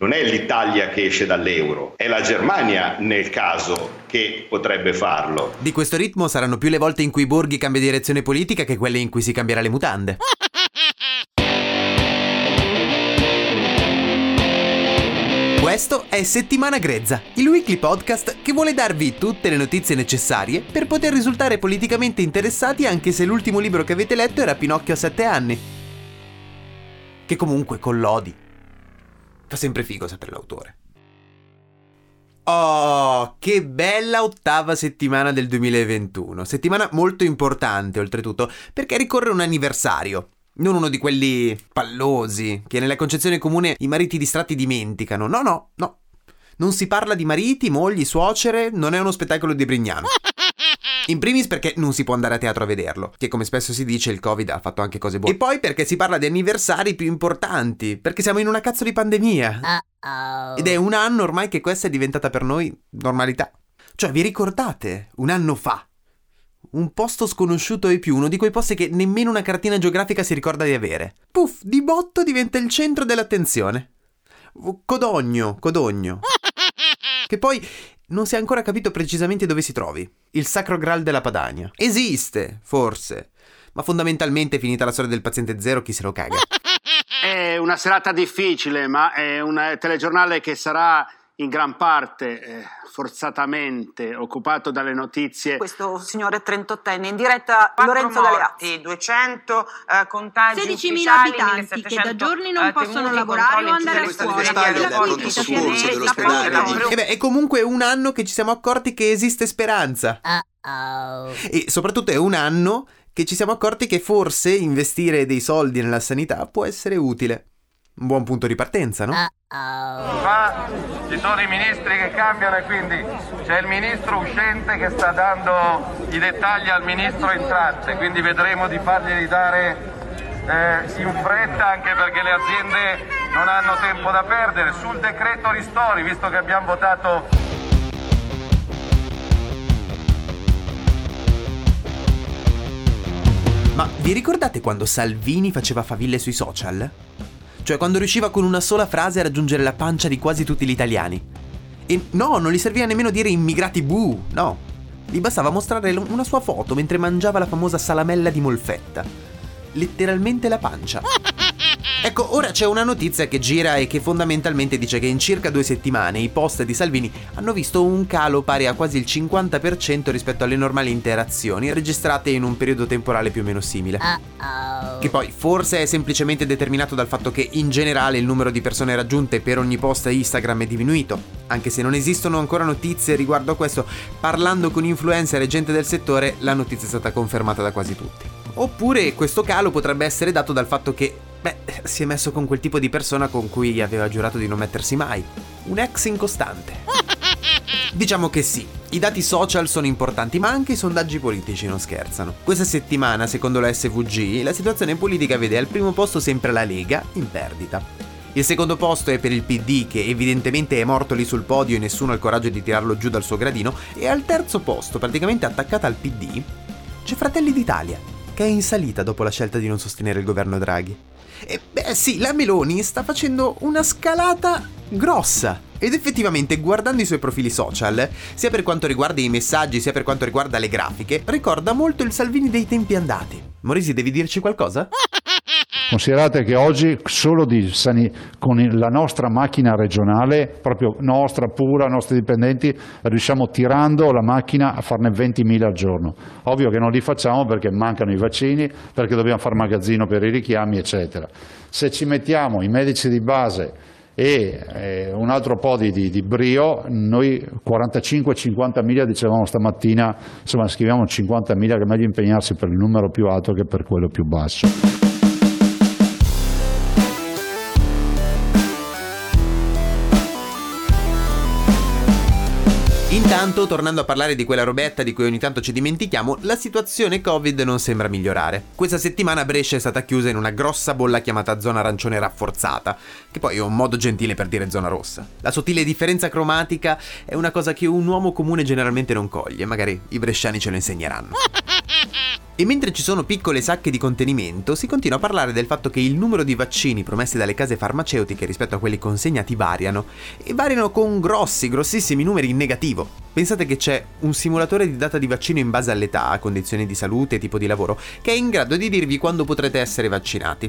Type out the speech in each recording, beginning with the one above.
Non è l'Italia che esce dall'euro, è la Germania nel caso che potrebbe farlo. Di questo ritmo saranno più le volte in cui Borghi cambia direzione politica che quelle in cui si cambierà le mutande. Questo è Settimana Grezza, il weekly podcast che vuole darvi tutte le notizie necessarie per poter risultare politicamente interessati anche se l'ultimo libro che avete letto era Pinocchio a 7 anni. Che comunque con l'Odi Fa sempre figo sapere l'autore. Oh, che bella ottava settimana del 2021. Settimana molto importante, oltretutto, perché ricorre un anniversario. Non uno di quelli pallosi, che nella concezione comune i mariti distratti dimenticano. No, no, no. Non si parla di mariti, mogli, suocere, non è uno spettacolo di Brignano. In primis perché non si può andare a teatro a vederlo, che come spesso si dice il Covid ha fatto anche cose buone. E poi perché si parla di anniversari più importanti, perché siamo in una cazzo di pandemia. Uh-oh. Ed è un anno ormai che questa è diventata per noi normalità. Cioè, vi ricordate? Un anno fa. Un posto sconosciuto e più, uno di quei posti che nemmeno una cartina geografica si ricorda di avere. Puff, di botto diventa il centro dell'attenzione. Codogno, Codogno. Che poi non si è ancora capito precisamente dove si trovi. Il Sacro Graal della Padania. Esiste, forse. Ma fondamentalmente, finita la storia del paziente zero, chi se lo caga? È una serata difficile, ma è un telegiornale che sarà in gran parte eh, forzatamente occupato dalle notizie. Questo signore 38enne in diretta Lorenzo Galeazzi. 200 uh, contagi 16.000 abitanti che da giorni non uh, possono lavorare o andare a scuola. E beh, è comunque un anno che ci siamo accorti che esiste speranza. Uh-oh. E soprattutto è un anno che ci siamo accorti che forse investire dei soldi nella sanità può essere utile. Un buon punto di partenza, no? Uh-oh. Ma ci sono i ministri che cambiano e quindi c'è il ministro uscente che sta dando i dettagli al ministro entrante, quindi vedremo di farglieli dare eh, in fretta anche perché le aziende non hanno tempo da perdere. Sul decreto ristori, visto che abbiamo votato Ma vi ricordate quando Salvini faceva faville sui social? Cioè quando riusciva con una sola frase a raggiungere la pancia di quasi tutti gli italiani. E no, non gli serviva nemmeno dire immigrati bu, no. Gli bastava mostrare una sua foto mentre mangiava la famosa salamella di Molfetta. Letteralmente la pancia. Ecco, ora c'è una notizia che gira e che fondamentalmente dice che in circa due settimane i post di Salvini hanno visto un calo pari a quasi il 50% rispetto alle normali interazioni registrate in un periodo temporale più o meno simile. Uh-oh. Che poi forse è semplicemente determinato dal fatto che in generale il numero di persone raggiunte per ogni post Instagram è diminuito. Anche se non esistono ancora notizie riguardo a questo, parlando con influencer e gente del settore, la notizia è stata confermata da quasi tutti. Oppure questo calo potrebbe essere dato dal fatto che Beh, si è messo con quel tipo di persona con cui aveva giurato di non mettersi mai. Un ex incostante. Diciamo che sì, i dati social sono importanti, ma anche i sondaggi politici non scherzano. Questa settimana, secondo la SVG, la situazione politica vede al primo posto sempre la Lega, in perdita. Il secondo posto è per il PD, che evidentemente è morto lì sul podio e nessuno ha il coraggio di tirarlo giù dal suo gradino, e al terzo posto, praticamente attaccata al PD, c'è Fratelli d'Italia, che è in salita dopo la scelta di non sostenere il governo Draghi. E beh sì, la Meloni sta facendo una scalata grossa. Ed effettivamente, guardando i suoi profili social, sia per quanto riguarda i messaggi, sia per quanto riguarda le grafiche, ricorda molto il Salvini dei tempi andati. Morisi, devi dirci qualcosa? Considerate che oggi solo sani, con la nostra macchina regionale, proprio nostra, pura, nostri dipendenti, riusciamo tirando la macchina a farne 20.000 al giorno. Ovvio che non li facciamo perché mancano i vaccini, perché dobbiamo fare magazzino per i richiami, eccetera. Se ci mettiamo i medici di base e eh, un altro po' di, di, di brio, noi 45-50 mila dicevamo stamattina, insomma scriviamo 50 mila che è meglio impegnarsi per il numero più alto che per quello più basso. Intanto, tornando a parlare di quella robetta di cui ogni tanto ci dimentichiamo, la situazione Covid non sembra migliorare. Questa settimana Brescia è stata chiusa in una grossa bolla chiamata zona arancione rafforzata, che poi è un modo gentile per dire zona rossa. La sottile differenza cromatica è una cosa che un uomo comune generalmente non coglie, magari i bresciani ce lo insegneranno. E mentre ci sono piccole sacche di contenimento, si continua a parlare del fatto che il numero di vaccini promessi dalle case farmaceutiche rispetto a quelli consegnati variano, e variano con grossi, grossissimi numeri in negativo. Pensate che c'è un simulatore di data di vaccino in base all'età, condizioni di salute tipo di lavoro, che è in grado di dirvi quando potrete essere vaccinati.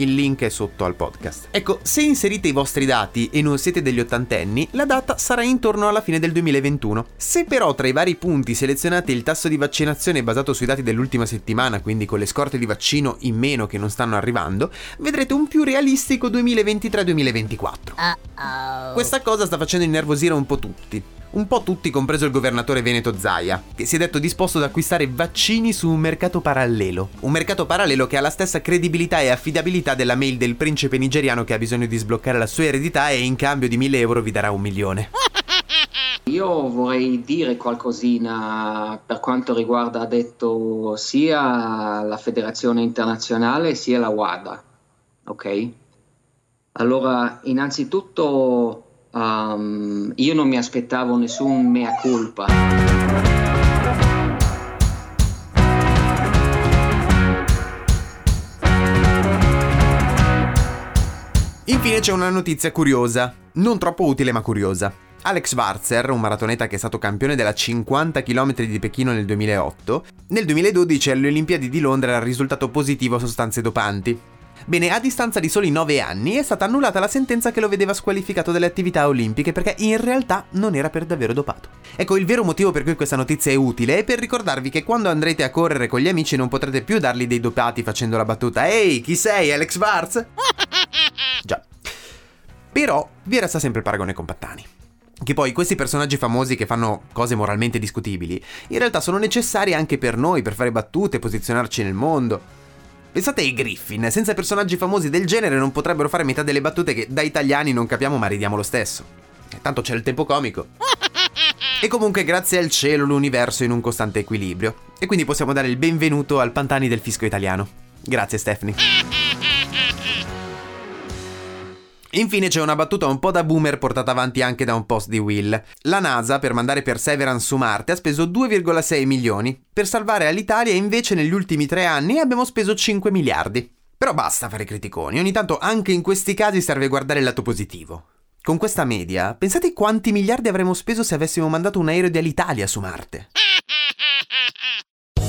Il link è sotto al podcast. Ecco, se inserite i vostri dati e non siete degli ottantenni, la data sarà intorno alla fine del 2021. Se però tra i vari punti selezionate il tasso di vaccinazione basato sui dati dell'ultima settimana, quindi con le scorte di vaccino in meno che non stanno arrivando, vedrete un più realistico 2023-2024. Uh-oh. Questa cosa sta facendo innervosire un po' tutti un po' tutti compreso il governatore veneto Zaia, che si è detto disposto ad acquistare vaccini su un mercato parallelo. Un mercato parallelo che ha la stessa credibilità e affidabilità della mail del principe nigeriano che ha bisogno di sbloccare la sua eredità e in cambio di 1000 euro vi darà un milione. Io vorrei dire qualcosina per quanto riguarda, ha detto, sia la Federazione Internazionale sia la WADA, ok? Allora, innanzitutto Um, io non mi aspettavo nessun mea culpa. Infine c'è una notizia curiosa, non troppo utile ma curiosa. Alex Schwarzer, un maratoneta che è stato campione della 50 km di Pechino nel 2008, nel 2012 alle Olimpiadi di Londra era risultato positivo a sostanze dopanti. Bene, a distanza di soli 9 anni è stata annullata la sentenza che lo vedeva squalificato dalle attività olimpiche perché in realtà non era per davvero dopato. Ecco, il vero motivo per cui questa notizia è utile è per ricordarvi che quando andrete a correre con gli amici non potrete più dargli dei dopati facendo la battuta Ehi, chi sei, Alex Varz? Già. Però vi resta sempre il paragone con Pattani. Che poi questi personaggi famosi che fanno cose moralmente discutibili, in realtà sono necessari anche per noi, per fare battute, posizionarci nel mondo. Pensate ai Griffin, senza personaggi famosi del genere non potrebbero fare metà delle battute che da italiani non capiamo ma ridiamo lo stesso. Tanto c'è il tempo comico. E comunque grazie al cielo l'universo è in un costante equilibrio. E quindi possiamo dare il benvenuto al Pantani del fisco italiano. Grazie Stephanie. Infine c'è una battuta un po' da boomer portata avanti anche da un post di Will. La NASA, per mandare Perseverance su Marte, ha speso 2,6 milioni. Per salvare all'Italia, invece, negli ultimi tre anni abbiamo speso 5 miliardi. Però basta fare criticoni, ogni tanto anche in questi casi serve guardare il lato positivo. Con questa media, pensate quanti miliardi avremmo speso se avessimo mandato un aereo dell'Italia su Marte?